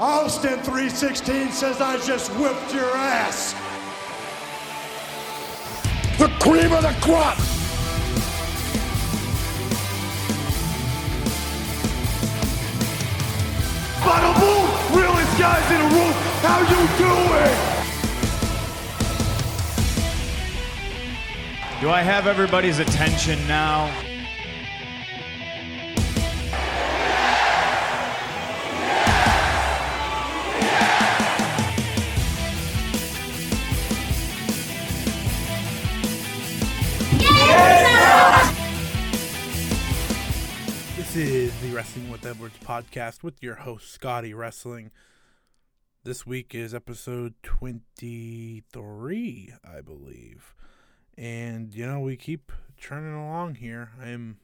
Austin 316 says I just whipped your ass. The cream of the crop. Bada boom! Realest guys in the room, how you doing? Do I have everybody's attention now? This is the Wrestling with Edwards podcast with your host, Scotty Wrestling. This week is episode 23, I believe. And, you know, we keep churning along here. I'm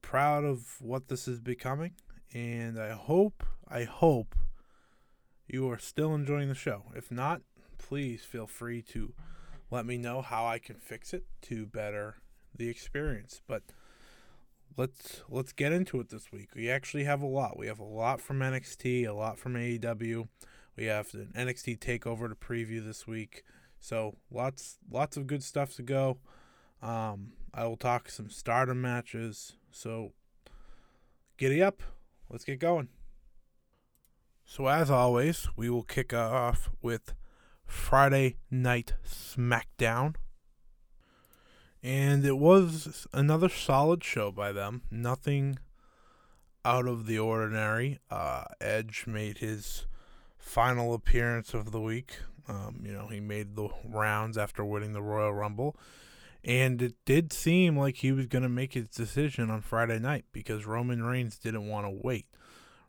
proud of what this is becoming. And I hope, I hope you are still enjoying the show. If not, please feel free to let me know how I can fix it to better the experience. But let's let's get into it this week. We actually have a lot. We have a lot from NXT, a lot from AEW. We have an NXT takeover to preview this week. So lots lots of good stuff to go. Um, I will talk some stardom matches. So giddy up. Let's get going. So as always, we will kick off with Friday Night SmackDown. And it was another solid show by them. Nothing out of the ordinary. Uh, Edge made his final appearance of the week. Um, you know, he made the rounds after winning the Royal Rumble. And it did seem like he was going to make his decision on Friday night because Roman Reigns didn't want to wait.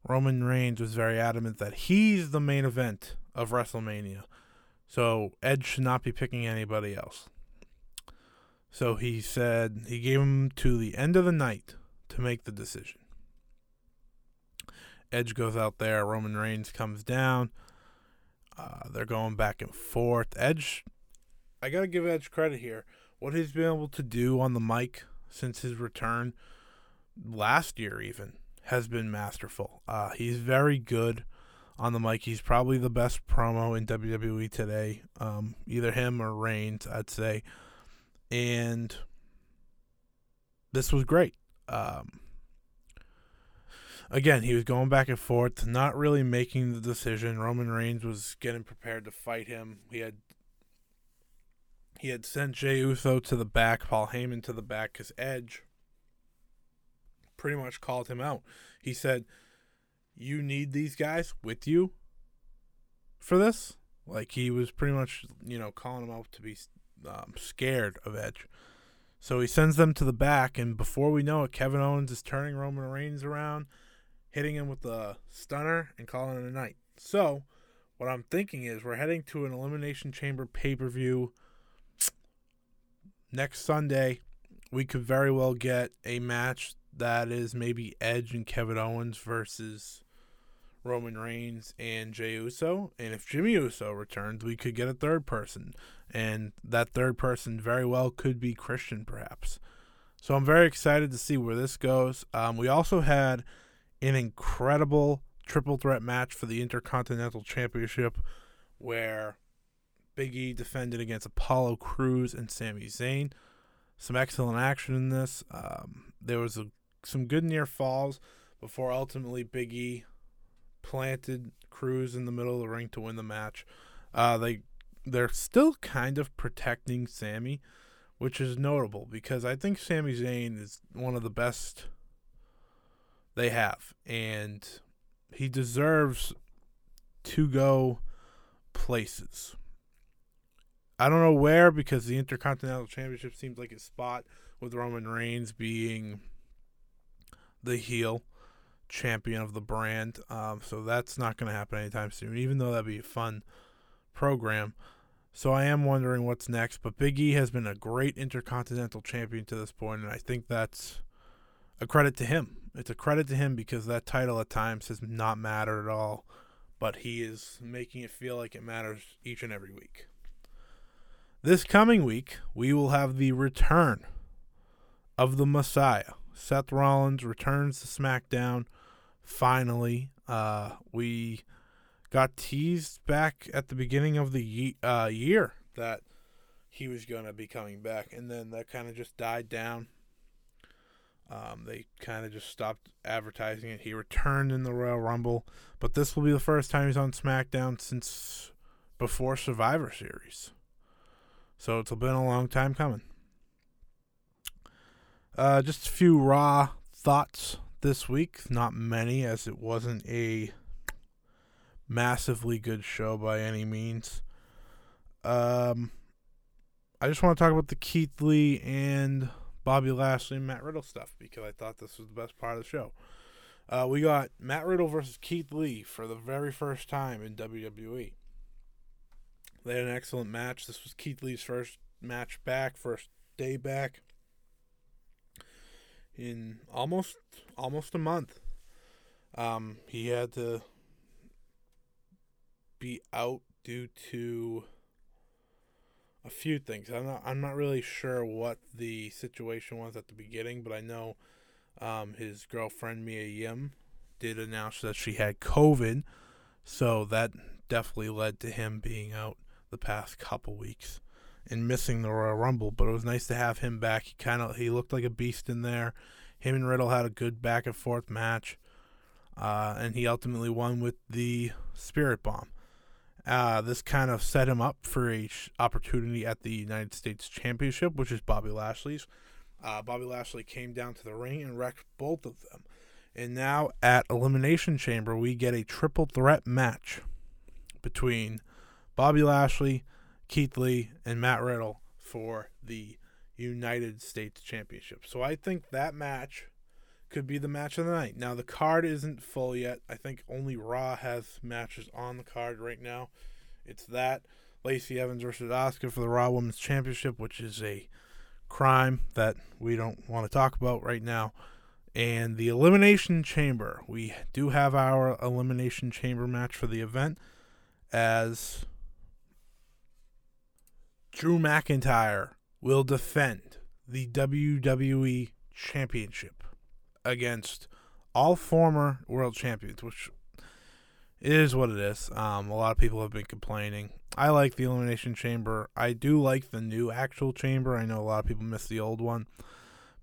Roman Reigns was very adamant that he's the main event of WrestleMania. So Edge should not be picking anybody else. So he said he gave him to the end of the night to make the decision. Edge goes out there. Roman Reigns comes down. Uh, they're going back and forth. Edge, I got to give Edge credit here. What he's been able to do on the mic since his return last year, even, has been masterful. Uh, he's very good on the mic. He's probably the best promo in WWE today. Um, either him or Reigns, I'd say and this was great. Um, again, he was going back and forth, not really making the decision. Roman Reigns was getting prepared to fight him. He had he had sent Jey Uso to the back, Paul Heyman to the back, because Edge pretty much called him out. He said, "You need these guys with you for this." Like he was pretty much, you know, calling him out to be um, scared of Edge. So he sends them to the back, and before we know it, Kevin Owens is turning Roman Reigns around, hitting him with the stunner, and calling it a night. So, what I'm thinking is we're heading to an Elimination Chamber pay per view next Sunday. We could very well get a match that is maybe Edge and Kevin Owens versus Roman Reigns and Jey Uso. And if Jimmy Uso returns, we could get a third person and that third person very well could be Christian, perhaps. So I'm very excited to see where this goes. Um, we also had an incredible triple threat match for the Intercontinental Championship where Big E defended against Apollo Crews and Sami Zayn. Some excellent action in this. Um, there was a, some good near falls before ultimately Big E planted Crews in the middle of the ring to win the match. Uh, they they're still kind of protecting Sami, which is notable because I think Sami Zayn is one of the best they have, and he deserves to go places. I don't know where because the Intercontinental Championship seems like a spot with Roman Reigns being the heel champion of the brand. Um, so that's not going to happen anytime soon, even though that'd be a fun program. So I am wondering what's next. But Big E has been a great intercontinental champion to this point, and I think that's a credit to him. It's a credit to him because that title at times has not mattered at all, but he is making it feel like it matters each and every week. This coming week, we will have the return of the Messiah. Seth Rollins returns to SmackDown. Finally, uh, we got teased back at the beginning of the ye- uh, year that he was going to be coming back, and then that kind of just died down. Um, they kind of just stopped advertising it. He returned in the Royal Rumble, but this will be the first time he's on SmackDown since before Survivor Series. So it's been a long time coming. Uh, just a few raw thoughts this week. Not many, as it wasn't a massively good show by any means. Um, I just want to talk about the Keith Lee and Bobby Lashley and Matt Riddle stuff because I thought this was the best part of the show. Uh, we got Matt Riddle versus Keith Lee for the very first time in WWE. They had an excellent match. This was Keith Lee's first match back, first day back in almost almost a month. Um, he had to be out due to a few things. I'm not I'm not really sure what the situation was at the beginning, but I know um, his girlfriend Mia Yim did announce that she had COVID, so that definitely led to him being out the past couple weeks and missing the Royal Rumble. But it was nice to have him back. He kind of he looked like a beast in there. Him and Riddle had a good back and forth match, uh, and he ultimately won with the Spirit Bomb. Uh, this kind of set him up for a sh- opportunity at the United States Championship, which is Bobby Lashley's. Uh, Bobby Lashley came down to the ring and wrecked both of them. And now at Elimination Chamber, we get a triple threat match between Bobby Lashley, Keith Lee, and Matt Riddle for the United States Championship. So I think that match could be the match of the night. Now the card isn't full yet. I think only Raw has matches on the card right now. It's that Lacey Evans versus Asuka for the Raw Women's Championship, which is a crime that we don't want to talk about right now. And the Elimination Chamber. We do have our Elimination Chamber match for the event as Drew McIntyre will defend the WWE Championship against all former world champions, which is what it is. Um, a lot of people have been complaining. I like the Elimination Chamber. I do like the new actual chamber. I know a lot of people miss the old one,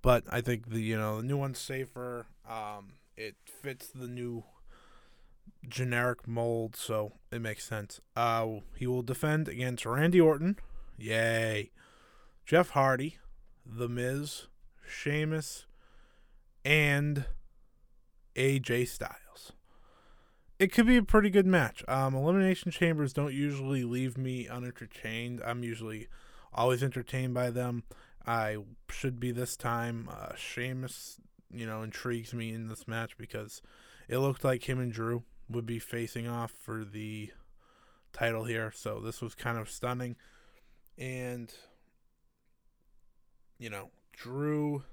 but I think the you know the new one's safer. Um, it fits the new generic mold, so it makes sense. Uh, he will defend against Randy Orton. Yay. Jeff Hardy, The Miz, Sheamus, and AJ Styles. It could be a pretty good match. Um, elimination chambers don't usually leave me unentertained. I'm usually always entertained by them. I should be this time. Uh, Sheamus, you know, intrigues me in this match because it looked like him and Drew would be facing off for the title here. So this was kind of stunning. And, you know, Drew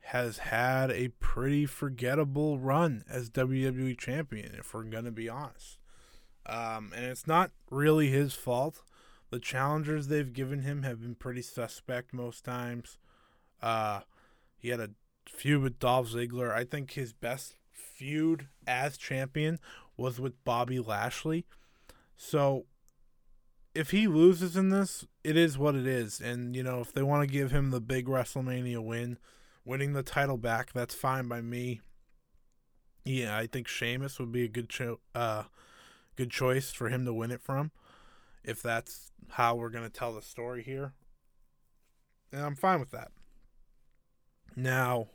has had a pretty forgettable run as WWE champion, if we're going to be honest. Um, and it's not really his fault. The challengers they've given him have been pretty suspect most times. Uh, he had a feud with Dolph Ziggler. I think his best feud as champion was with Bobby Lashley. So if he loses in this, it is what it is. And, you know, if they want to give him the big WrestleMania win, winning the title back, that's fine by me. Yeah, I think Sheamus would be a good cho- uh, good choice for him to win it from, if that's how we're gonna tell the story here. And I'm fine with that. Now,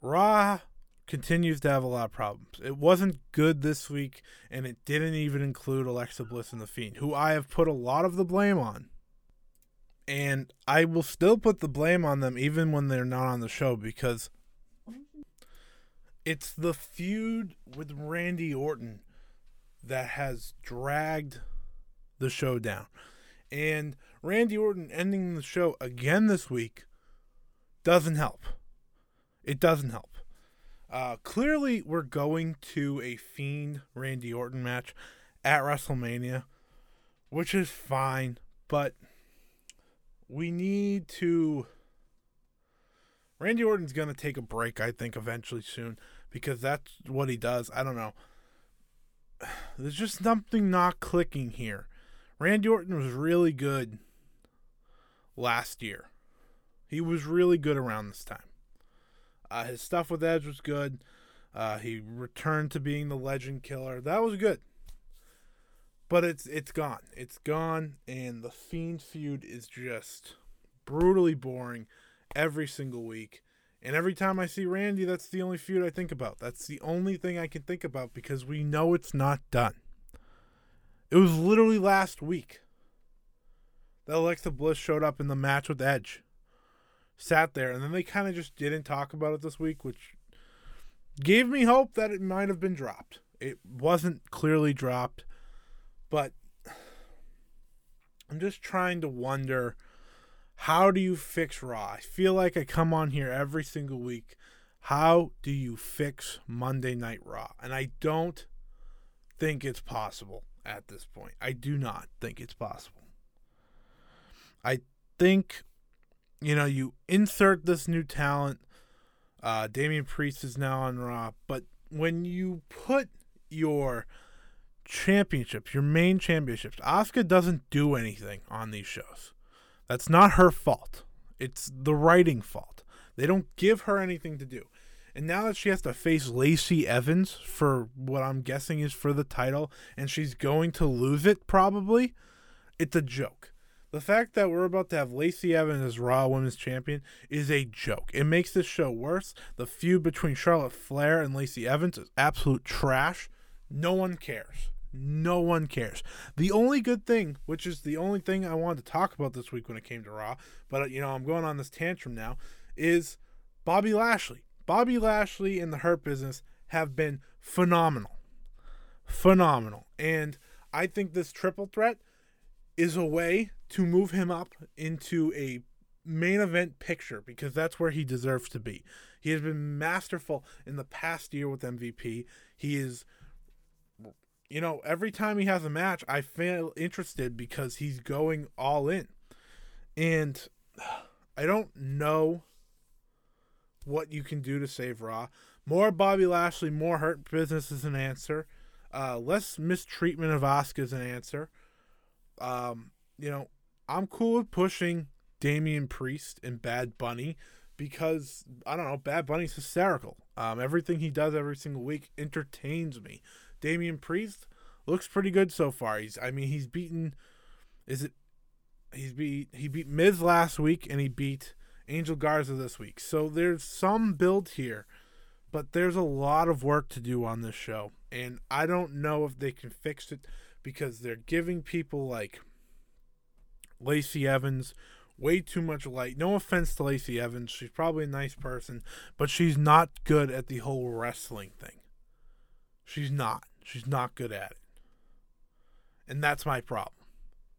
Raw continues to have a lot of problems. It wasn't good this week, and it didn't even include Alexa Bliss and The Fiend, who I have put a lot of the blame on. And I will still put the blame on them even when they're not on the show because it's the feud with Randy Orton that has dragged the show down. And Randy Orton ending the show again this week doesn't help. It doesn't help. Uh, clearly, we're going to a Fiend Randy Orton match at WrestleMania, which is fine, but we need to. Randy Orton's going to take a break, I think, eventually soon because that's what he does. I don't know. There's just something not clicking here. Randy Orton was really good last year. He was really good around this time. Uh, his stuff with Edge was good. Uh, he returned to being the legend killer. That was good. But it's it's gone. It's gone, and the Fiend feud is just brutally boring every single week. And every time I see Randy, that's the only feud I think about. That's the only thing I can think about because we know it's not done. It was literally last week that Alexa Bliss showed up in the match with Edge. Sat there, and then they kind of just didn't talk about it this week, which gave me hope that it might have been dropped. It wasn't clearly dropped, but I'm just trying to wonder how do you fix Raw? I feel like I come on here every single week. How do you fix Monday Night Raw? And I don't think it's possible at this point. I do not think it's possible. I think, you know, you insert this new talent. Uh, Damian Priest is now on Raw, but when you put your championships, your main championships, Asuka doesn't do anything on these shows. That's not her fault. It's the writing fault. They don't give her anything to do. And now that she has to face Lacey Evans for what I'm guessing is for the title, and she's going to lose it probably, it's a joke. The fact that we're about to have Lacey Evans as Raw Women's Champion is a joke. It makes this show worse. The feud between Charlotte Flair and Lacey Evans is absolute trash. No one cares. No one cares. The only good thing, which is the only thing I wanted to talk about this week when it came to Raw, but you know, I'm going on this tantrum now, is Bobby Lashley. Bobby Lashley and the Hurt Business have been phenomenal. Phenomenal. And I think this triple threat is a way to move him up into a main event picture because that's where he deserves to be. He has been masterful in the past year with MVP. He is you know, every time he has a match, I feel interested because he's going all in. And I don't know what you can do to save Raw. More Bobby Lashley, more hurt business is an answer. Uh, less mistreatment of Asuka is an answer. Um, you know, I'm cool with pushing Damian Priest and Bad Bunny because I don't know, Bad Bunny's hysterical. Um, everything he does every single week entertains me. Damian Priest looks pretty good so far. He's I mean he's beaten is it he's beat he beat Miz last week and he beat Angel Garza this week. So there's some build here, but there's a lot of work to do on this show. And I don't know if they can fix it because they're giving people like Lacey Evans way too much light. No offense to Lacey Evans, she's probably a nice person, but she's not good at the whole wrestling thing. She's not. She's not good at it. And that's my problem.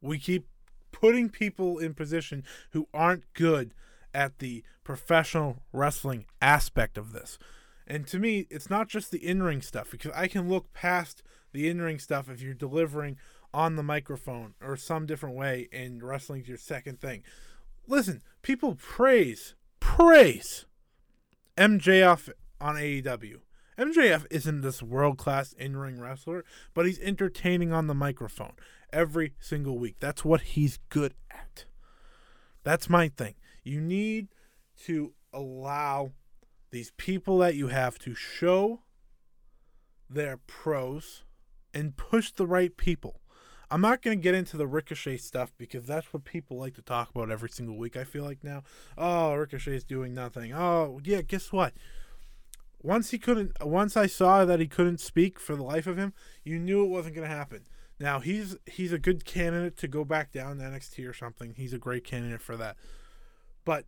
We keep putting people in position who aren't good at the professional wrestling aspect of this. And to me, it's not just the in ring stuff because I can look past the in ring stuff if you're delivering on the microphone or some different way and wrestling's your second thing. Listen, people praise, praise MJF on AEW. MJF isn't this world class in ring wrestler, but he's entertaining on the microphone every single week. That's what he's good at. That's my thing. You need to allow these people that you have to show their pros and push the right people. I'm not going to get into the Ricochet stuff because that's what people like to talk about every single week. I feel like now, oh, Ricochet's doing nothing. Oh, yeah, guess what? once he couldn't once I saw that he couldn't speak for the life of him, you knew it wasn't going to happen. Now he's he's a good candidate to go back down to NXT or something. He's a great candidate for that. But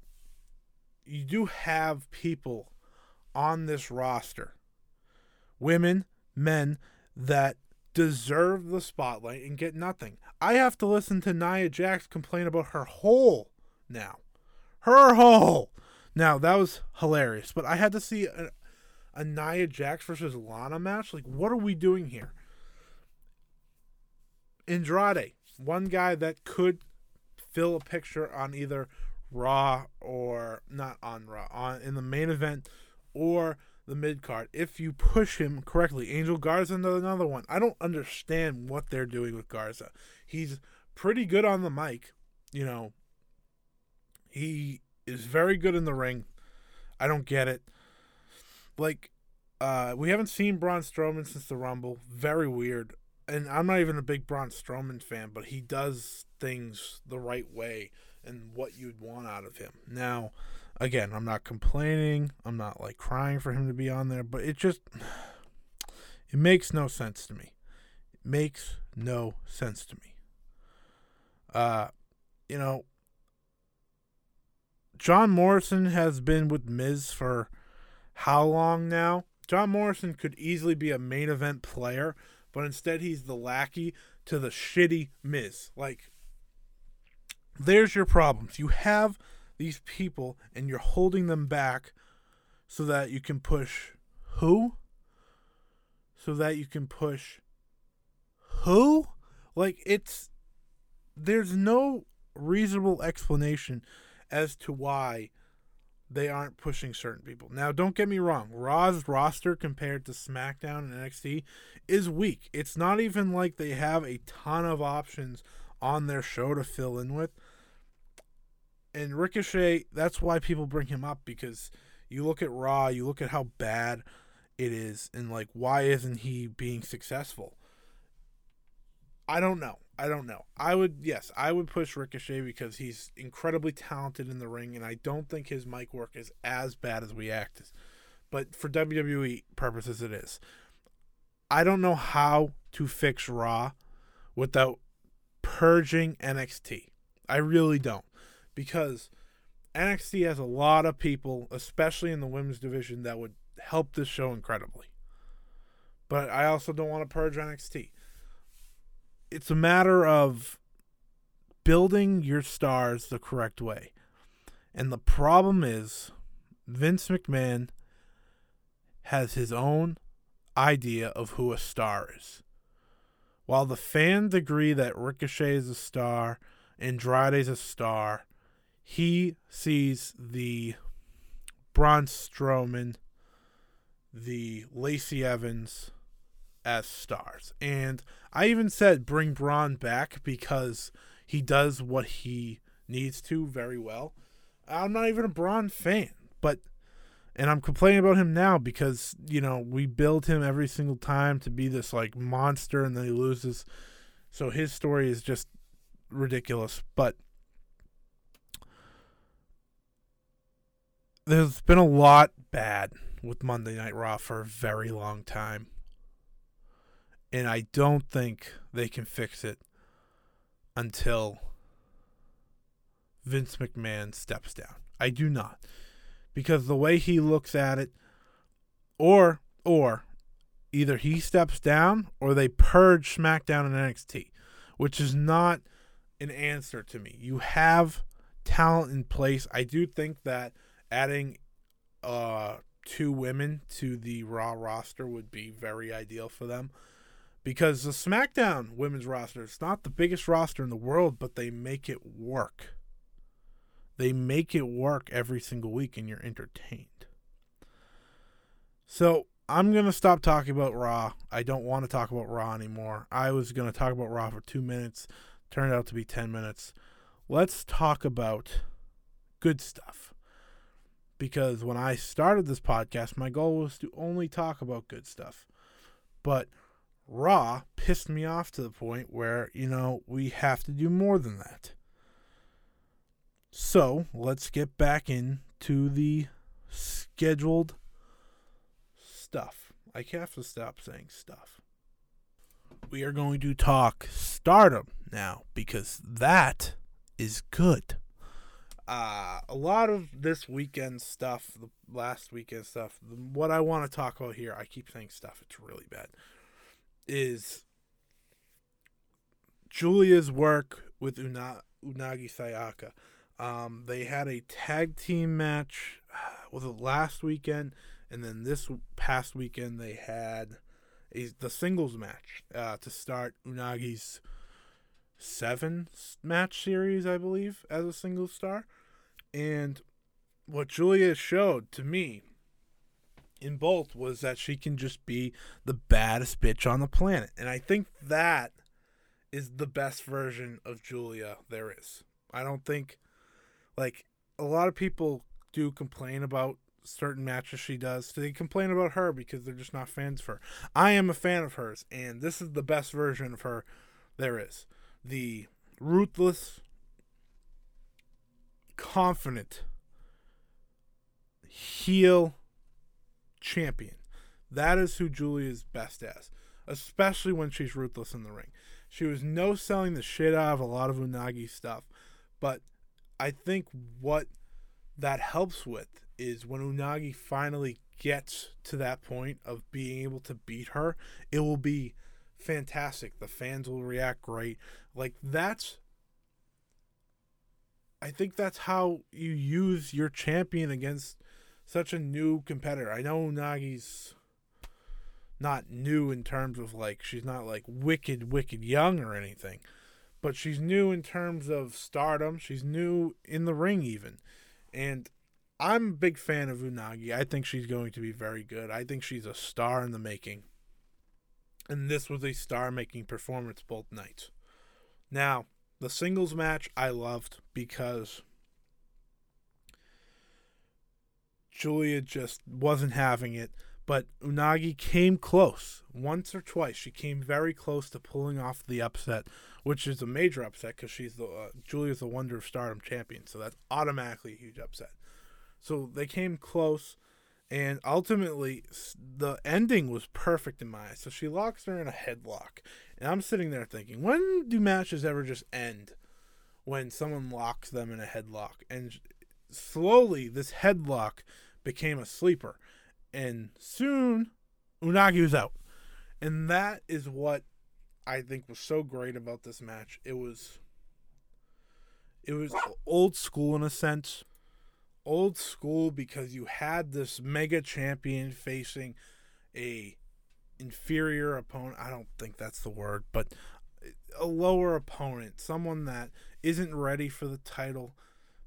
you do have people on this roster, women, men that deserve the spotlight and get nothing. I have to listen to Nia Jax complain about her hole now. Her hole. Now that was hilarious, but I had to see a, a Nia Jax versus Lana match? Like, what are we doing here? Andrade, one guy that could fill a picture on either Raw or not on Raw, on in the main event or the mid card if you push him correctly. Angel Garza another one. I don't understand what they're doing with Garza. He's pretty good on the mic, you know. He is very good in the ring. I don't get it. Like, uh, we haven't seen Braun Strowman since the Rumble. Very weird. And I'm not even a big Braun Strowman fan, but he does things the right way and what you'd want out of him. Now, again, I'm not complaining. I'm not like crying for him to be on there, but it just it makes no sense to me. It makes no sense to me. Uh, you know, John Morrison has been with Miz for how long now? John Morrison could easily be a main event player, but instead he's the lackey to the shitty Miz. Like, there's your problems. You have these people and you're holding them back so that you can push who? So that you can push who? Like, it's. There's no reasonable explanation as to why they aren't pushing certain people. Now, don't get me wrong, Raw's roster compared to SmackDown and NXT is weak. It's not even like they have a ton of options on their show to fill in with. And Ricochet, that's why people bring him up because you look at Raw, you look at how bad it is, and like, why isn't he being successful? I don't know. I don't know. I would yes, I would push Ricochet because he's incredibly talented in the ring, and I don't think his mic work is as bad as we act. But for WWE purposes, it is. I don't know how to fix Raw without purging NXT. I really don't, because NXT has a lot of people, especially in the women's division, that would help this show incredibly. But I also don't want to purge NXT it's a matter of building your stars the correct way. And the problem is Vince McMahon has his own idea of who a star is. While the fans agree that Ricochet is a star, Andrade is a star, he sees the Braun Strowman, the Lacey Evans, as stars. And I even said bring Braun back because he does what he needs to very well. I'm not even a Braun fan, but and I'm complaining about him now because, you know, we build him every single time to be this like monster and then he loses. So his story is just ridiculous, but there's been a lot bad with Monday Night Raw for a very long time and I don't think they can fix it until Vince McMahon steps down. I do not. Because the way he looks at it or or either he steps down or they purge SmackDown and NXT, which is not an answer to me. You have talent in place. I do think that adding uh two women to the Raw roster would be very ideal for them because the SmackDown women's roster is not the biggest roster in the world, but they make it work. They make it work every single week, and you're entertained. So I'm gonna stop talking about Raw. I don't want to talk about Raw anymore. I was gonna talk about Raw for two minutes, turned out to be ten minutes. Let's talk about good stuff. Because when I started this podcast, my goal was to only talk about good stuff. But Raw pissed me off to the point where, you know, we have to do more than that. So let's get back into the scheduled stuff. I have to stop saying stuff. We are going to talk stardom now because that is good. Uh, a lot of this weekend stuff, the last weekend stuff, what I want to talk about here, I keep saying stuff, it's really bad is Julia's work with Una, Unagi Sayaka. Um, they had a tag team match, was it last weekend? And then this past weekend they had a, the singles match uh, to start Unagi's seven match series, I believe, as a single star. And what Julia showed to me in both was that she can just be the baddest bitch on the planet. And I think that is the best version of Julia there is. I don't think like a lot of people do complain about certain matches she does. They complain about her because they're just not fans of her. I am a fan of hers, and this is the best version of her there is. The ruthless, confident heel champion. That is who Julia is best as, especially when she's ruthless in the ring. She was no selling the shit out of a lot of Unagi stuff, but I think what that helps with is when Unagi finally gets to that point of being able to beat her, it will be fantastic. The fans will react great. Like that's I think that's how you use your champion against such a new competitor. I know Unagi's not new in terms of like she's not like wicked wicked young or anything, but she's new in terms of stardom. She's new in the ring even. And I'm a big fan of Unagi. I think she's going to be very good. I think she's a star in the making. And this was a star making performance both nights. Now, the singles match I loved because Julia just wasn't having it, but Unagi came close once or twice. She came very close to pulling off the upset, which is a major upset because she's the uh, Julia's the Wonder of Stardom champion, so that's automatically a huge upset. So they came close, and ultimately the ending was perfect in my eyes. So she locks her in a headlock, and I'm sitting there thinking, when do matches ever just end? When someone locks them in a headlock, and slowly this headlock became a sleeper, and soon Unagi was out, and that is what I think was so great about this match. It was it was old school in a sense old school because you had this mega champion facing a inferior opponent. I don't think that's the word, but a lower opponent, someone that isn't ready for the title,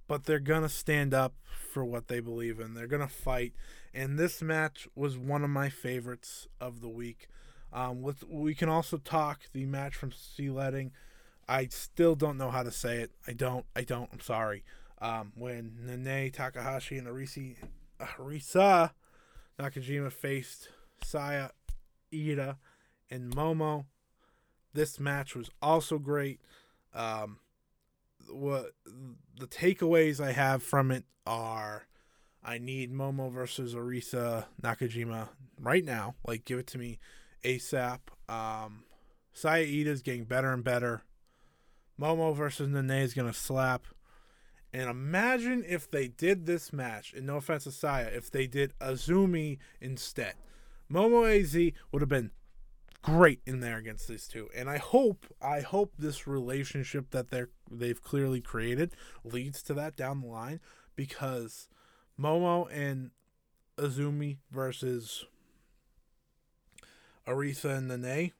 but they're going to stand up for what they believe in. They're going to fight. And this match was one of my favorites of the week. Um, with, we can also talk the match from Sealetting. I still don't know how to say it. I don't. I don't. I'm sorry um, when Nene Takahashi and Arisi, Arisa Nakajima faced Saya Iida and Momo. This match was also great. Um, what the takeaways I have from it are I need Momo versus Arisa Nakajima right now. Like, give it to me ASAP. Um, Saya Iida's getting better and better. Momo versus Nene is going to slap. And imagine if they did this match, and no offense to Saya, if they did Azumi instead. Momo AZ would have been great in there against these two. And I hope, I hope this relationship that they're they've clearly created leads to that down the line because Momo and Azumi versus Arisa and Nene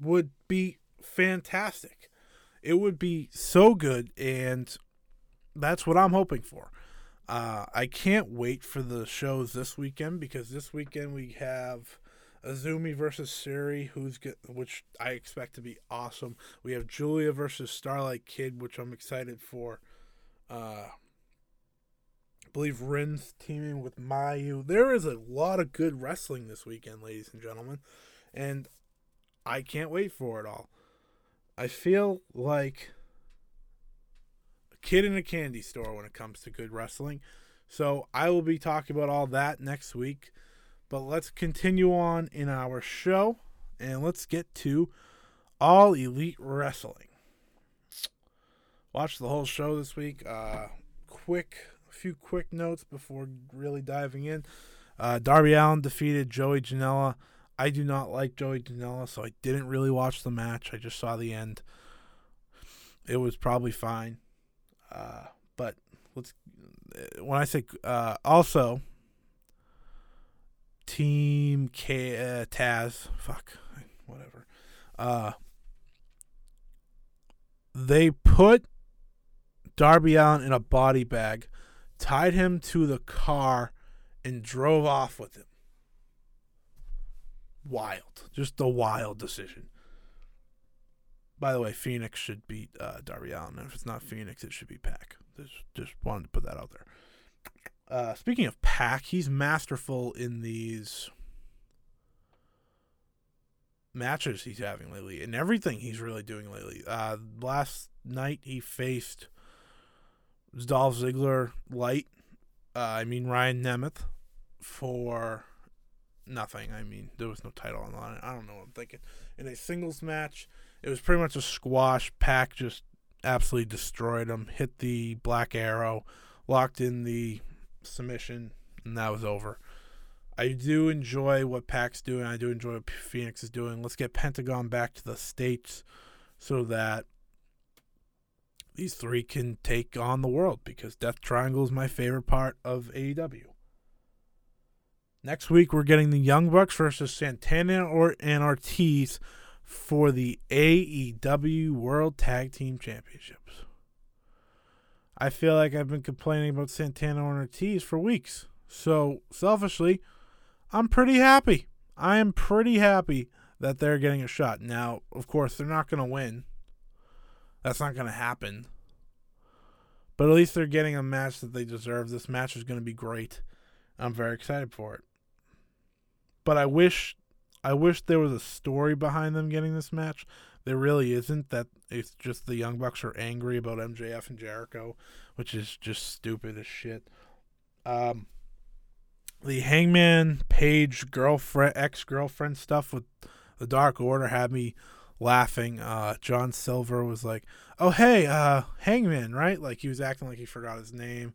would be fantastic. It would be so good and that's what I'm hoping for. Uh, I can't wait for the shows this weekend because this weekend we have Azumi versus Syuri, who's get, which I expect to be awesome. We have Julia versus Starlight Kid, which I'm excited for. Uh, I believe Rin's teaming with Mayu. There is a lot of good wrestling this weekend, ladies and gentlemen, and I can't wait for it all. I feel like kid in a candy store when it comes to good wrestling. So I will be talking about all that next week. But let's continue on in our show and let's get to All Elite Wrestling. Watch the whole show this week. Uh, quick, a few quick notes before really diving in. Uh, Darby Allin defeated Joey Janela. I do not like Joey Janela, so I didn't really watch the match. I just saw the end. It was probably fine. But let's when I say uh, also Team K uh, Taz, fuck, whatever. Uh, they put Darby Allin in a body bag, tied him to the car, and drove off with him. wild. Just a wild decision. By the way, Fenix should beat uh, Darby Allin. If it's not Fenix, it should be Pac. Just, just wanted to put that out there. Uh, speaking of Pac, he's masterful in these matches he's having lately and everything he's really doing lately. Uh, last night he faced Dolph Ziggler light. Uh, I mean Ryan Nemeth for nothing. I mean there was no title on line. I don't know what I'm thinking. In a singles match, it was pretty much a squash. Pac just absolutely destroyed him. Hit the black arrow, locked in the submission, and that was over. I do enjoy what Pac's doing. I do enjoy what Fenix is doing. Let's get Pentagon back to the States so that these three can take on the world because Death Triangle is my favorite part of AEW. Next week, we're getting the Young Bucks versus Santana or and Ortiz for the AEW World Tag Team Championships. I feel like I've been complaining about Santana and Ortiz for weeks. So, selfishly, I'm pretty happy. I am pretty happy that they're getting a shot. Now, of course, they're not going to win. That's not going to happen. But at least they're getting a match that they deserve. This match is going to be great. I'm very excited for it. But I wish I wish there was a story behind them getting this match. There really isn't. That it's just the Young Bucks are angry about MJF and Jericho, which is just stupid as shit. Um, the Hangman Page girlfriend ex girlfriend stuff with the Dark Order had me laughing. Uh, John Silver was like, "Oh hey, uh, Hangman, right?" Like he was acting like he forgot his name,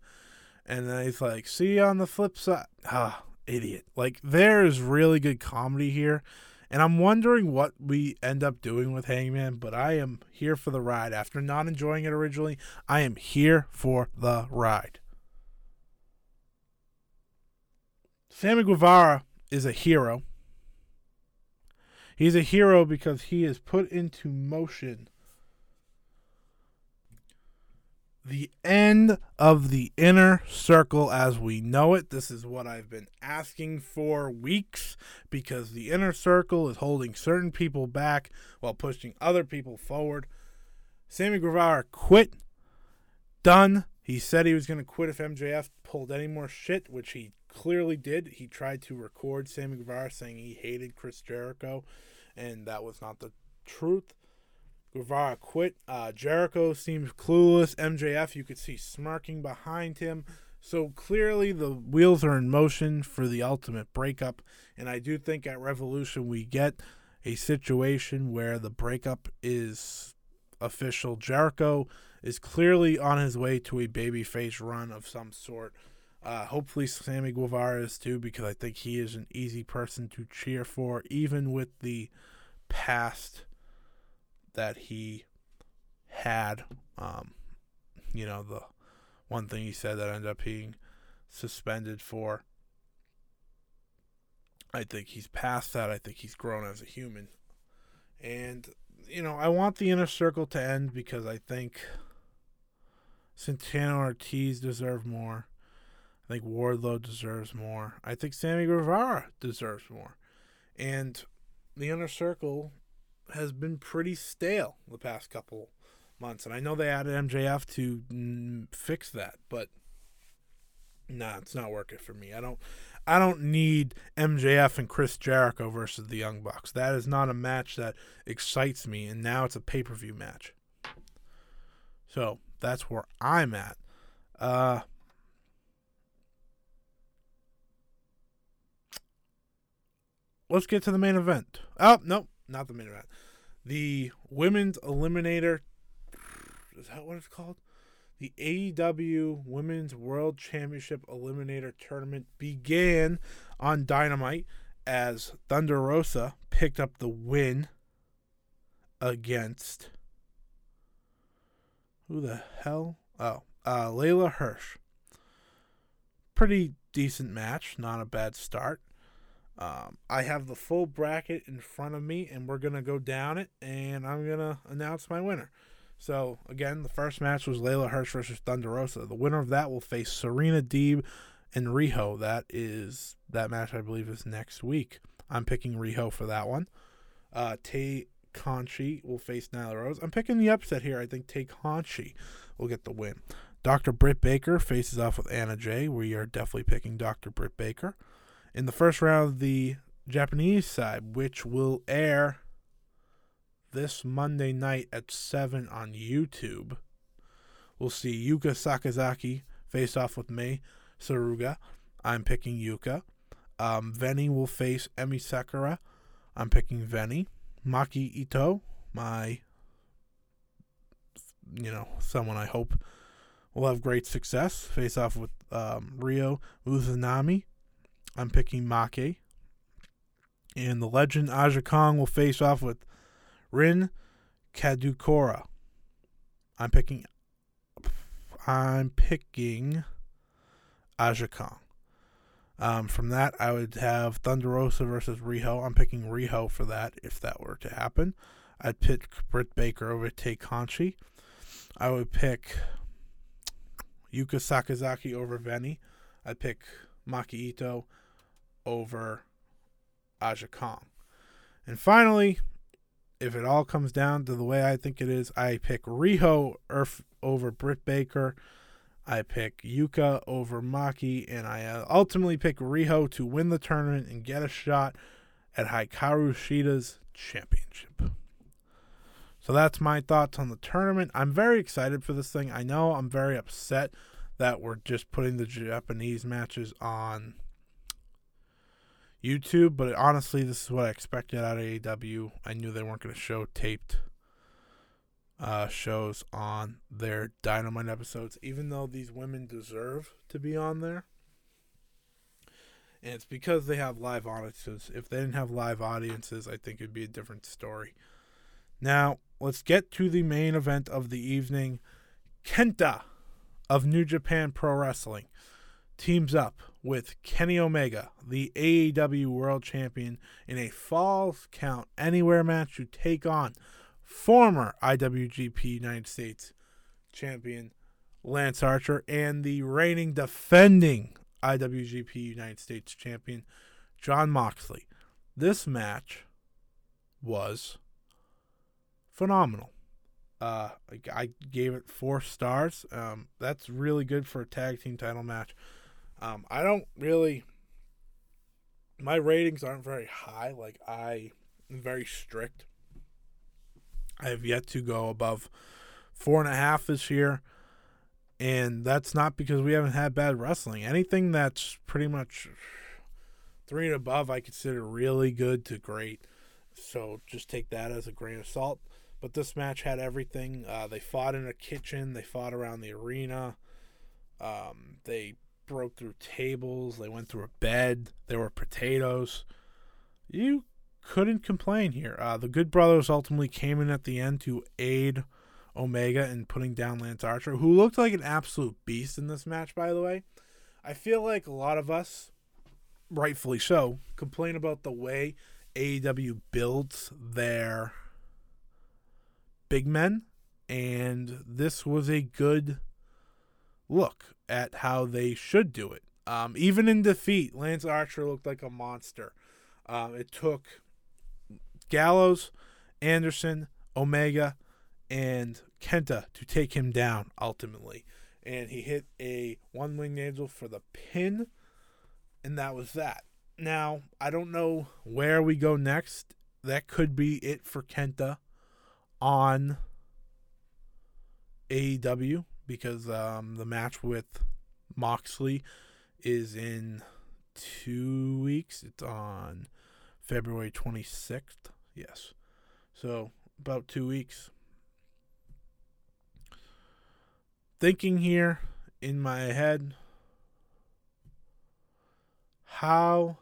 and then he's like, "See you on the flip side." Ah, idiot! Like there is really good comedy here, and I'm wondering what we end up doing with Hangman. But I am here for the ride. After not enjoying it originally, I am here for the ride. Sammy Guevara is a hero. He's a hero because he has put into motion the end of the inner circle as we know it. This is what I've been asking for weeks because the inner circle is holding certain people back while pushing other people forward. Sammy Guevara quit. Done. He said he was going to quit if MJF pulled any more shit, which he clearly did. He tried to record Sammy Guevara saying he hated Chris Jericho, and that was not the truth. Guevara quit. Uh, Jericho seems clueless. MJF, you could see smirking behind him. So clearly, the wheels are in motion for the ultimate breakup. And I do think at Revolution, we get a situation where the breakup is official. Jericho is clearly on his way to a babyface run of some sort. Uh, hopefully, Sammy Guevara is too, because I think he is an easy person to cheer for, even with the past that he had. Um, you know, the one thing he said that ended up being suspended for. I think he's past that. I think he's grown as a human. And, you know, I want the inner circle to end because I think Santana Ortiz deserve more. I think Wardlow deserves more. I think Sammy Guevara deserves more. And the inner circle has been pretty stale the past couple months. And I know they added MJF to fix that, but nah, it's not working for me. I don't I don't need MJF and Chris Jericho versus the Young Bucks. That is not a match that excites me, and now it's a pay per view match. So that's where I'm at. Uh, let's get to the main event. Oh, no, not the main event. The Women's Eliminator. Is that what it's called? The AEW Women's World Championship Eliminator Tournament began on Dynamite as Thunder Rosa picked up the win against. Who the hell? Oh, uh, Leyla Hirsch. Pretty decent match, not a bad start. Um, I have the full bracket in front of me, and we're gonna go down it, and I'm gonna announce my winner. So again, the first match was Leyla Hirsch versus Thunder Rosa. The winner of that will face Serena Deeb and Riho. That is that match, I believe, is next week. I'm picking Riho for that one. Uh, Tay Conti will face Nyla Rose. I'm picking the upset here. I think Tay Conti will get the win. Dr. Britt Baker faces off with Anna Jay. We are definitely picking Dr. Britt Baker. In the first round the Japanese side, which will air this Monday night at 7 on YouTube, we'll see Yuka Sakazaki face off with Mei Suruga. I'm picking Yuka. Um, Veni will face Emi Sakura. I'm picking Veni. Maki Ito, my, you know, someone I hope will have great success. Face off with um, Ryo Mizunami. I'm picking Maki. And the legend Aja Kong will face off with Rin Kadokura. I'm picking. I'm picking Aja Kong. Um, from that, I would have Thunder Rosa versus Riho. I'm picking Riho for that if that were to happen. I'd pick Britt Baker over Tay Conti. I would pick Yuka Sakazaki over Veni. I'd pick Maki Ito over Aja Kong. And finally, if it all comes down to the way I think it is, I pick Riho over Britt Baker. I pick Yuka over Maki, and I uh, ultimately pick Riho to win the tournament and get a shot at Hikaru Shida's championship. So that's my thoughts on the tournament. I'm very excited for this thing. I know I'm very upset that we're just putting the Japanese matches on YouTube, but honestly, this is what I expected out of AEW. I knew they weren't going to show taped uh, shows on their Dynamite episodes, even though these women deserve to be on there. And it's because they have live audiences. If they didn't have live audiences, I think it'd be a different story. Now, let's get to the main event of the evening. Kenta of New Japan Pro Wrestling teams up with Kenny Omega, the AEW World Champion, in a Falls Count Anywhere match to take on former IWGP United States champion Lance Archer and the reigning defending IWGP United States champion Jon Moxley. This match was phenomenal. Uh, I gave it four stars. Um, that's really good for a tag team title match. Um, I don't really. My ratings aren't very high. Like I am very strict I have yet to go above four and a half this year. And that's not because we haven't had bad wrestling. Anything that's pretty much three and above, I consider really good to great. So just take that as a grain of salt. But this match had everything. Uh, they fought in a kitchen, they fought around the arena, um, they broke through tables, they went through a bed, there were potatoes. You couldn't complain here. Uh, the Good Brothers ultimately came in at the end to aid Omega in putting down Lance Archer, who looked like an absolute beast in this match, by the way. I feel like a lot of us, rightfully so, complain about the way AEW builds their big men, and this was a good look at how they should do it. Um, even in defeat, Lance Archer looked like a monster. Um, it took Gallows, Anderson, Omega, and Kenta to take him down ultimately. And he hit a one winged angel for the pin, and that was that. Now, I don't know where we go next. That could be it for Kenta on AEW because um, the match with Moxley is in two weeks. It's on February 26th. Yes. So, about two weeks. Thinking here in my head, how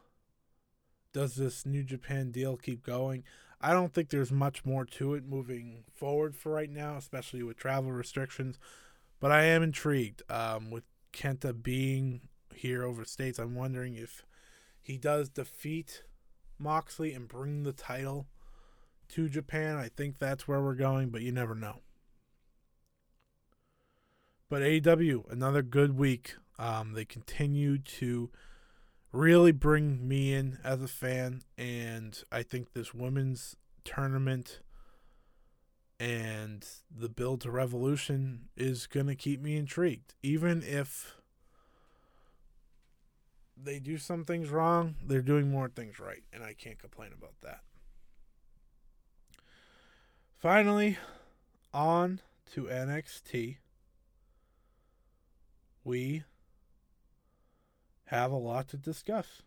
does this New Japan deal keep going? I don't think there's much more to it moving forward for right now, especially with travel restrictions. But I am intrigued um, with Kenta being here over states. I'm wondering if he does defeat Moxley and bring the title to Japan. I think that's where we're going, but you never know. But AEW, another good week. Um, they continue to really bring me in as a fan. And I think this women's tournament and the build to revolution is going to keep me intrigued. Even if they do some things wrong, they're doing more things right. And I can't complain about that. Finally, on to NXT. We have a lot to discuss.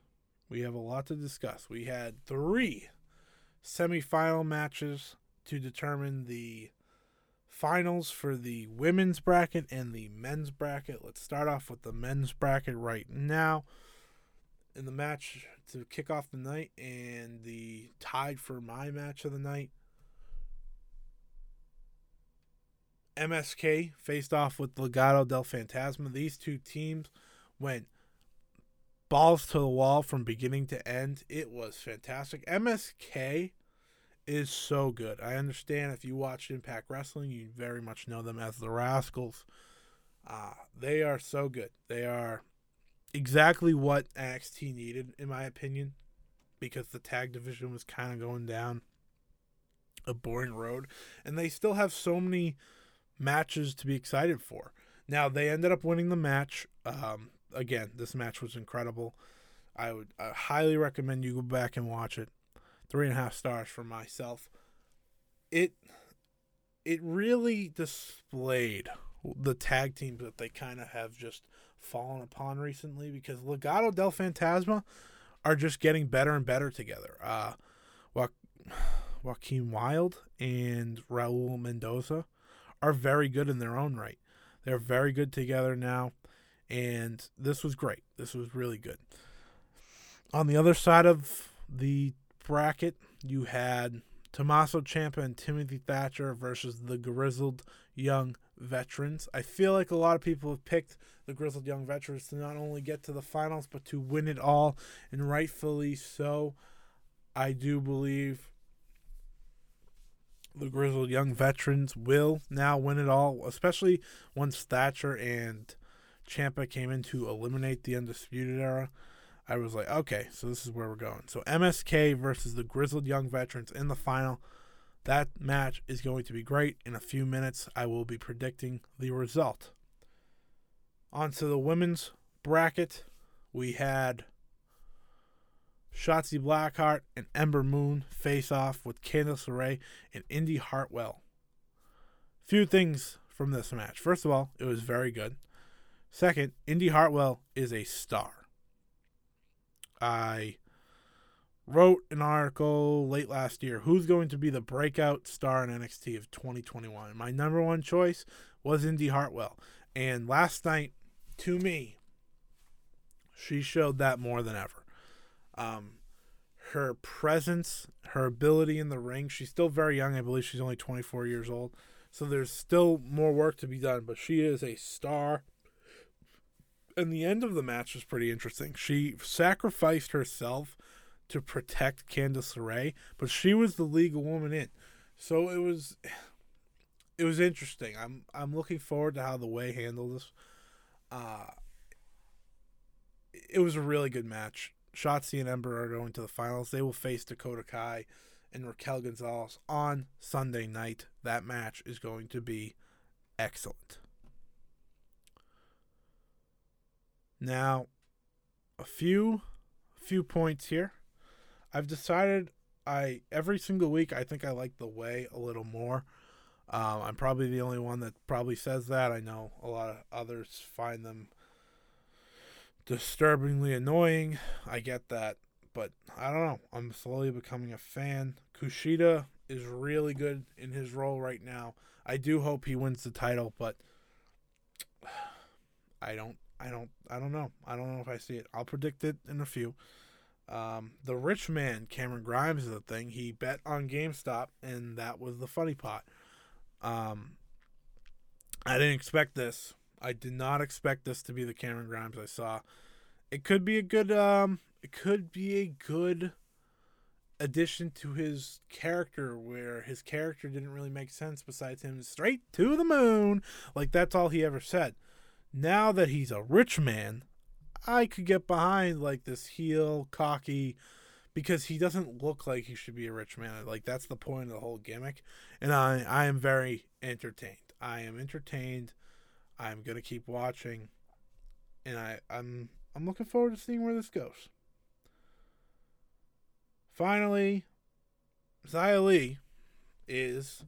We have a lot to discuss. We had three semifinal matches to determine the finals for the women's bracket and the men's bracket. Let's start off with the men's bracket right now. In the match to kick off the night and the tied for my match of the night, MSK faced off with Legado del Fantasma. These two teams went balls to the wall from beginning to end. It was fantastic. MSK is so good. I understand if you watch Impact Wrestling, you very much know them as the Rascals. Uh, they are so good. They are exactly what NXT needed, in my opinion, because the tag division was kind of going down a boring road. And they still have so many matches to be excited for. Now they ended up winning the match. Um, again, this match was incredible. I would I highly recommend you go back and watch it. Three and a half stars for myself. It it really displayed the tag teams that they kind of have just fallen upon recently because Legado del Fantasma are just getting better and better together. Uh, jo- Joaquin Wilde and Raul Mendoza are very good in their own right. They're very good together now, and this was great. This was really good. On the other side of the bracket, you had Tommaso Ciampa and Timothy Thatcher versus the Grizzled Young Veterans. I feel like a lot of people have picked the Grizzled Young Veterans to not only get to the finals, but to win it all, and rightfully so. I do believe the grizzled young veterans will now win it all, especially once Thatcher and Ciampa came in to eliminate the Undisputed Era. I was like, okay, so this is where we're going. So MSK versus the grizzled young veterans in the final. That match is going to be great. In a few minutes, I will be predicting the result. On to the women's bracket. We had Shotzi Blackheart and Ember Moon face off with Candice LeRae and Indy Hartwell. Few things from this match. First of all, it was very good. Second, Indy Hartwell is a star. I wrote an article late last year who's going to be the breakout star in NXT of 2021. My number one choice was Indy Hartwell. And last night, to me, she showed that more than ever. Um, her presence, her ability in the ring. She's still very young. I believe she's only 24 years old. So there's still more work to be done, but she is a star. And the end of the match was pretty interesting. She sacrificed herself to protect Candice LeRae, but she was the legal woman in. So it was it was interesting. I'm I'm looking forward to how the way handled this. Uh it was a really good match. Shotzi and Ember are going to the finals. They will face Dakota Kai and Raquel Gonzalez on Sunday night. That match is going to be excellent. Now, a few few points here. I've decided I every single week I think I like the way a little more. Um, I'm probably the only one that probably says that. I know a lot of others find them disturbingly annoying. I get that, but I don't know. I'm slowly becoming a fan. Kushida is really good in his role right now. I do hope he wins the title, but I don't I don't I don't know. I don't know if I see it. I'll predict it in a few. Um, the rich man Cameron Grimes is the thing. He bet on GameStop, and that was the funny part. Um, I didn't expect this. I did not expect this to be the Cameron Grimes I saw. It could be a good um it could be a good addition to his character where his character didn't really make sense besides him straight to the moon. Like that's all he ever said. Now that he's a rich man, I could get behind like this heel cocky because he doesn't look like he should be a rich man. Like that's the point of the whole gimmick. And I I am very entertained. I am entertained. I'm gonna keep watching. And I, I'm I'm looking forward to seeing where this goes. Finally, Li is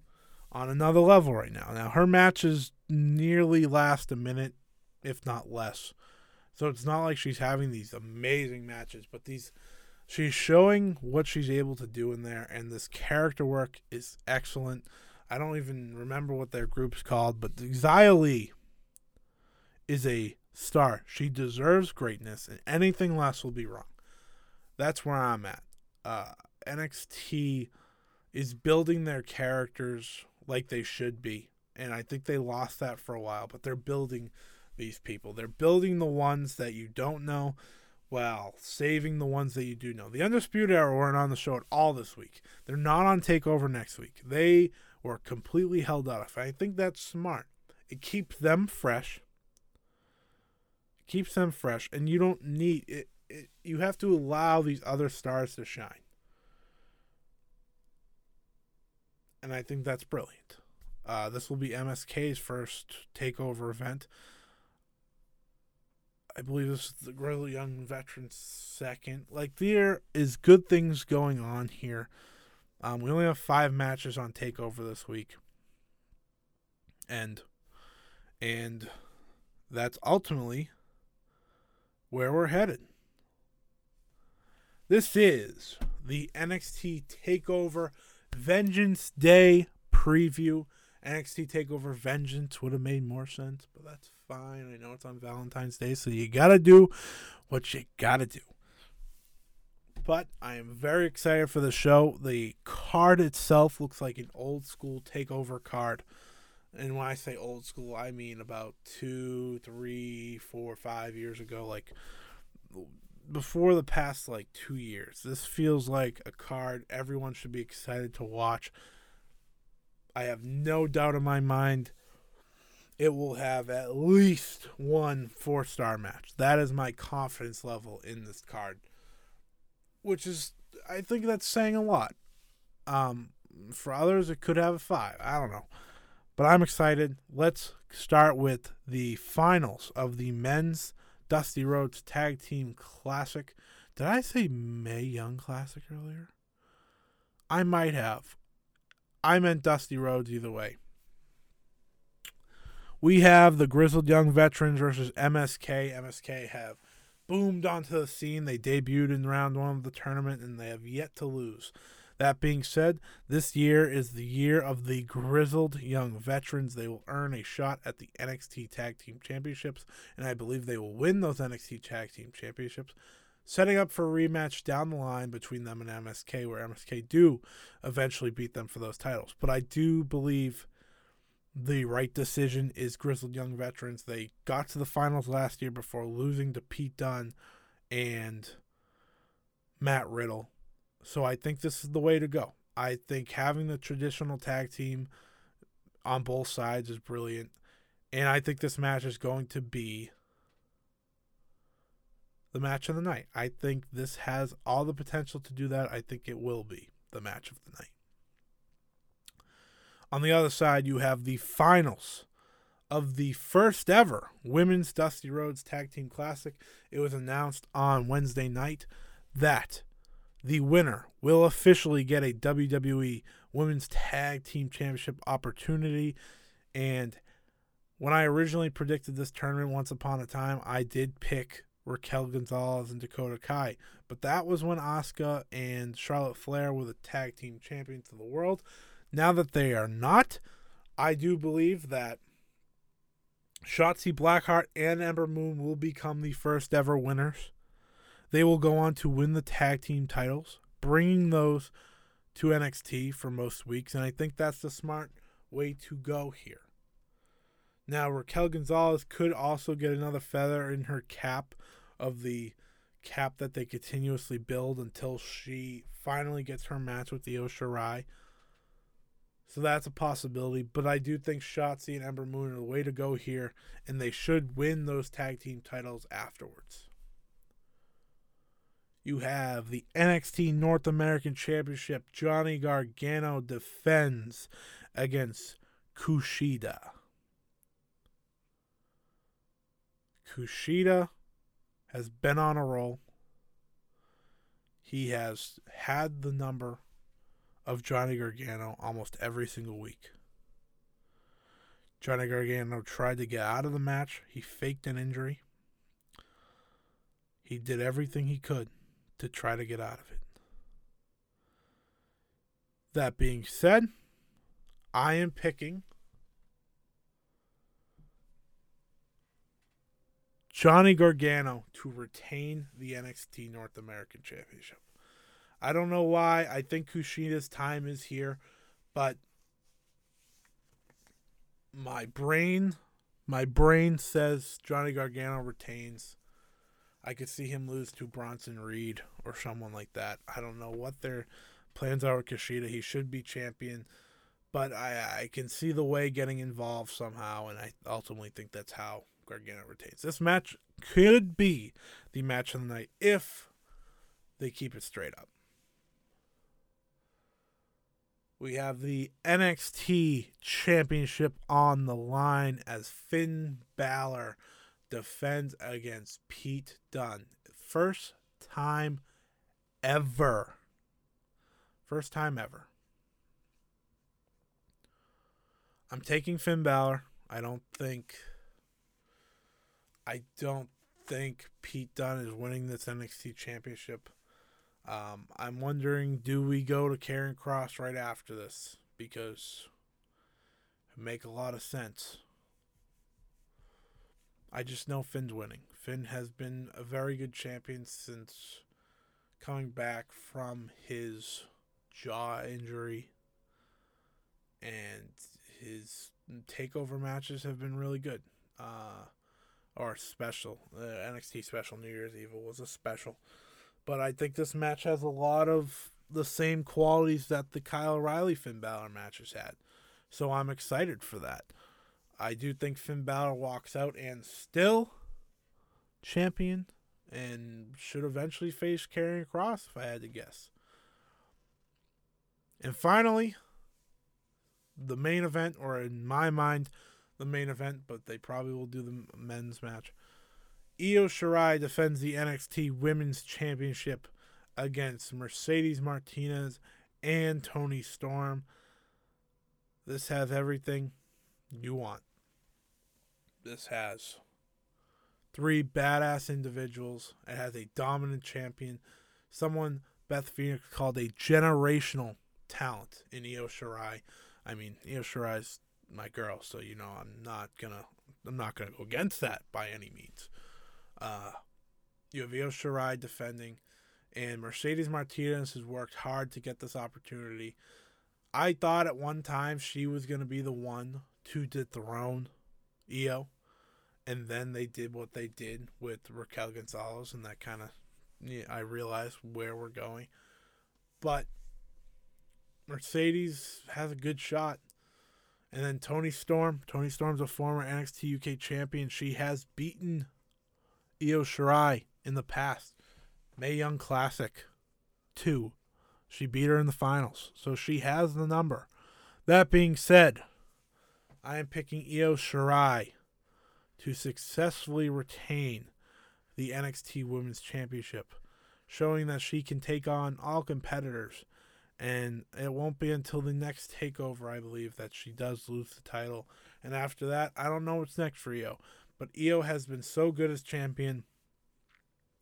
on another level right now. Now her matches nearly last a minute, if not less. So it's not like she's having these amazing matches, but these she's showing what she's able to do in there and this character work is excellent. I don't even remember what their group's called, but Xia is a star. She deserves greatness, and anything less will be wrong. That's where I'm at. Uh, NXT is building their characters like they should be, and I think they lost that for a while, but they're building these people. They're building the ones that you don't know while saving the ones that you do know. The Undisputed Era weren't on the show at all this week. They're not on TakeOver next week. They were completely held out. I think that's smart. It keeps them fresh. It keeps them fresh, and you don't need it, it. You have to allow these other stars to shine, and I think that's brilliant. Uh, this will be MSK's first takeover event. I believe this is the Grizzled Young Veterans second. Like there is good things going on here. Um, we only have five matches on Takeover this week, and and that's ultimately where we're headed. This is the NXT Takeover Vengeance Day preview. NXT Takeover Vengeance would have made more sense, but that's fine. I know it's on Valentine's Day, so you gotta do what you gotta do. But I am very excited for the show. The card itself looks like an old school takeover card. And when I say old school, I mean about two, three, four, five years ago, like before the past like two years. This feels like a card everyone should be excited to watch. I have no doubt in my mind it will have at least one four star match. That is my confidence level in this card, which is, I think that's saying a lot. Um, for others, it could have a five. I don't know. But I'm excited. Let's start with the finals of the men's Dusty Rhodes Tag Team Classic. Did I say May Young Classic earlier? I might have. I meant Dusty Rhodes either way. We have the Grizzled Young Veterans versus MSK. MSK have boomed onto the scene. They debuted in round one of the tournament and they have yet to lose. That being said, this year is the year of the Grizzled Young Veterans. They will earn a shot at the NXT Tag Team Championships, and I believe they will win those NXT Tag Team Championships, setting up for a rematch down the line between them and MSK, where MSK do eventually beat them for those titles. But I do believe the right decision is Grizzled Young Veterans. They got to the finals last year before losing to Pete Dunne and Matt Riddle. So I think this is the way to go. I think having the traditional tag team on both sides is brilliant. And I think this match is going to be the match of the night. I think this has all the potential to do that. I think it will be the match of the night. On the other side, you have the finals of the first ever Women's Dusty Rhodes Tag Team Classic. It was announced on Wednesday night that the winner will officially get a WWE Women's Tag Team Championship opportunity. And when I originally predicted this tournament once upon a time, I did pick Raquel Gonzalez and Dakota Kai. But that was when Asuka and Charlotte Flair were the tag team champions of the world. Now that they are not, I do believe that Shotzi Blackheart and Ember Moon will become the first ever winners. They will go on to win the tag team titles, bringing those to NXT for most weeks, and I think that's the smart way to go here. Now, Raquel Gonzalez could also get another feather in her cap of the cap that they continuously build until she finally gets her match with the Io Shirai so that's a possibility. But I do think Shotzi and Ember Moon are the way to go here, and they should win those tag team titles afterwards. you have the NXT North American Championship. Johnny Gargano defends against Kushida. Kushida has been on a roll. He has had the number of Johnny Gargano almost every single week. Johnny Gargano tried to get out of the match. He faked an injury. He did everything he could to try to get out of it. That being said, I am picking Johnny Gargano to retain the NXT North American Championship. I don't know why. I think Kushida's time is here, but my brain my brain says Johnny Gargano retains. I could see him lose to Bronson Reed or someone like that. I don't know what their plans are with Kushida. He should be champion, but I I can see the way getting involved somehow, and I ultimately think that's how Gargano retains. This match could be the match of the night if they keep it straight up. We have the NXT Championship on the line as Finn Balor defends against Pete Dunne. First time ever. First time ever. I'm taking Finn Balor. I don't think. I don't think Pete Dunne is winning this NXT Championship. Um, I'm wondering, do we go to Karrion Kross right after this? Because it make a lot of sense. I just know Finn's winning. Finn has been a very good champion since coming back from his jaw injury, and his takeover matches have been really good. Uh, or special. Uh, NXT special New Year's Evil was a special. But I think this match has a lot of the same qualities that the Kyle O'Reilly Finn Balor matches had. So I'm excited for that. I do think Finn Balor walks out and still champion and should eventually face Karrion Kross if I had to guess. And finally, the main event, or in my mind, the main event, but they probably will do the men's match. Io Shirai defends the NXT Women's Championship against Mercedes Martinez and Toni Storm. This has everything you want. This has three badass individuals. It has a dominant champion, someone Beth Phoenix called a generational talent in Io Shirai. I mean, Io Shirai's my girl, so you know I'm not gonna I'm not gonna go against that by any means. Uh, you have Io Shirai defending, and Mercedes Martinez has worked hard to get this opportunity. I thought at one time she was to be the one to dethrone Io, and then they did what they did with Raquel Gonzalez, and that kind of yeah, I realized where we're going. But Mercedes has a good shot. And then Toni Storm. Toni Storm's a former NXT UK champion. She has beaten Io Shirai in the past. May Young Classic 2. She beat her in the finals. So she has the number. That being said, I am picking Io Shirai to successfully retain the NXT Women's Championship, showing that she can take on all competitors. And it won't be until the next takeover, I believe, that she does lose the title. And after that, I don't know what's next for Io. But Io has been so good as champion.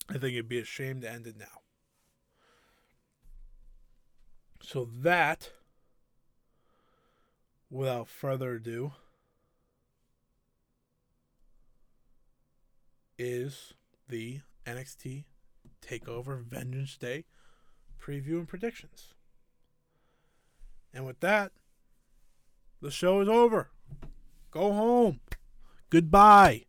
I think it'd be a shame to end it now. So that, without further ado, is the NXT Takeover Vengeance Day preview and predictions. And with that, the show is over. Go home. Goodbye.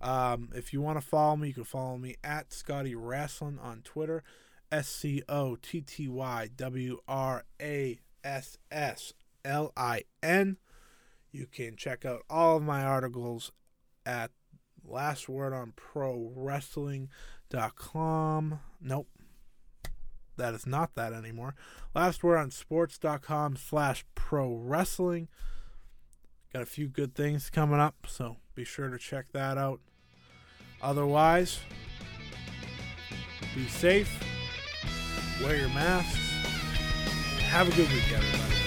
Um, if you want to follow me, you can follow me at Scotty Wrestling on Twitter. S C O T T Y W R A S S L I N. You can check out all of my articles at lastwordonprowrestling.com. Nope, that is not that anymore. Last word on sports.com slash pro wrestling. Got a few good things coming up, so be sure to check that out. Otherwise, be safe, wear your masks, have a good week, everybody.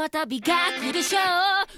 また美学でしょう。